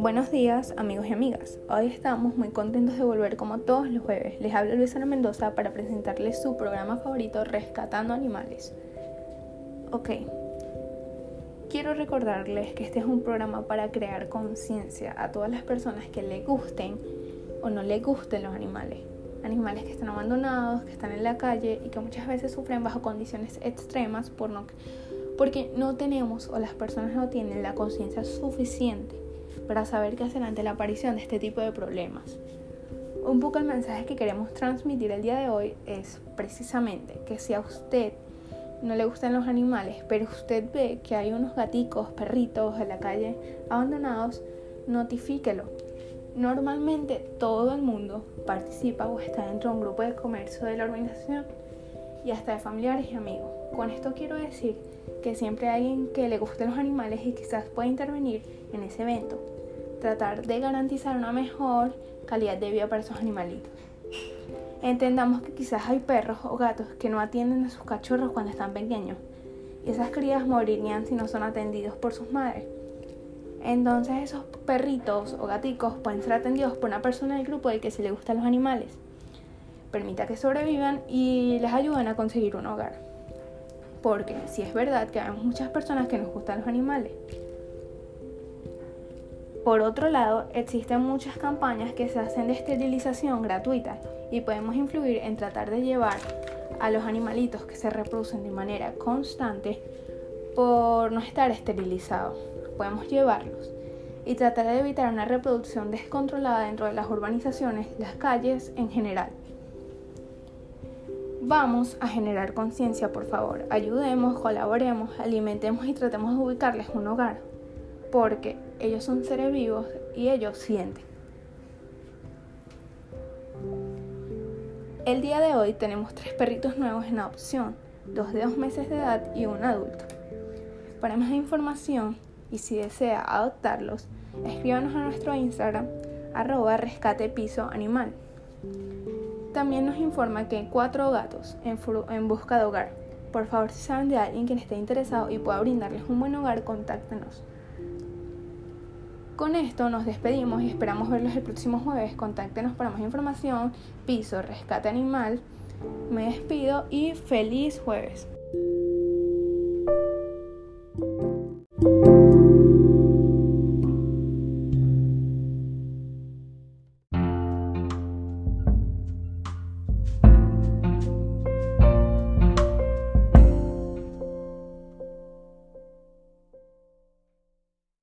Buenos días amigos y amigas, hoy estamos muy contentos de volver como todos los jueves. Les habla Luisa Mendoza para presentarles su programa favorito Rescatando Animales. Ok, quiero recordarles que este es un programa para crear conciencia a todas las personas que le gusten o no le gusten los animales. Animales que están abandonados, que están en la calle y que muchas veces sufren bajo condiciones extremas por no, porque no tenemos o las personas no tienen la conciencia suficiente para saber qué hacer ante la aparición de este tipo de problemas. Un poco el mensaje que queremos transmitir el día de hoy es precisamente que si a usted no le gustan los animales, pero usted ve que hay unos gaticos, perritos en la calle abandonados, notifíquelo. Normalmente todo el mundo participa o está dentro de un grupo de comercio de la organización y hasta de familiares y amigos. Con esto quiero decir que siempre hay alguien que le gusten los animales y quizás pueda intervenir en ese evento. Tratar de garantizar una mejor calidad de vida para esos animalitos. Entendamos que quizás hay perros o gatos que no atienden a sus cachorros cuando están pequeños y esas crías morirían si no son atendidos por sus madres. Entonces esos perritos o gaticos pueden ser atendidos por una persona del grupo de que si le gustan los animales. Permita que sobrevivan y les ayuden a conseguir un hogar. Porque si es verdad que hay muchas personas que nos gustan los animales. Por otro lado, existen muchas campañas que se hacen de esterilización gratuita y podemos influir en tratar de llevar a los animalitos que se reproducen de manera constante por no estar esterilizados. Podemos llevarlos y tratar de evitar una reproducción descontrolada dentro de las urbanizaciones, las calles en general. Vamos a generar conciencia, por favor. Ayudemos, colaboremos, alimentemos y tratemos de ubicarles un hogar. Porque ellos son seres vivos y ellos sienten. El día de hoy tenemos tres perritos nuevos en adopción, dos de dos meses de edad y un adulto. Para más información y si desea adoptarlos, escríbanos a nuestro Instagram arroba rescate piso animal. También nos informa que cuatro gatos en, en, busca de hogar. Por favor, si saben de alguien que esté interesado y pueda brindarles un buen hogar, contáctenos. Con esto nos despedimos y esperamos verlos el próximo jueves. Contáctenos para más información. Piso Rescate Animal. Me despido y feliz jueves.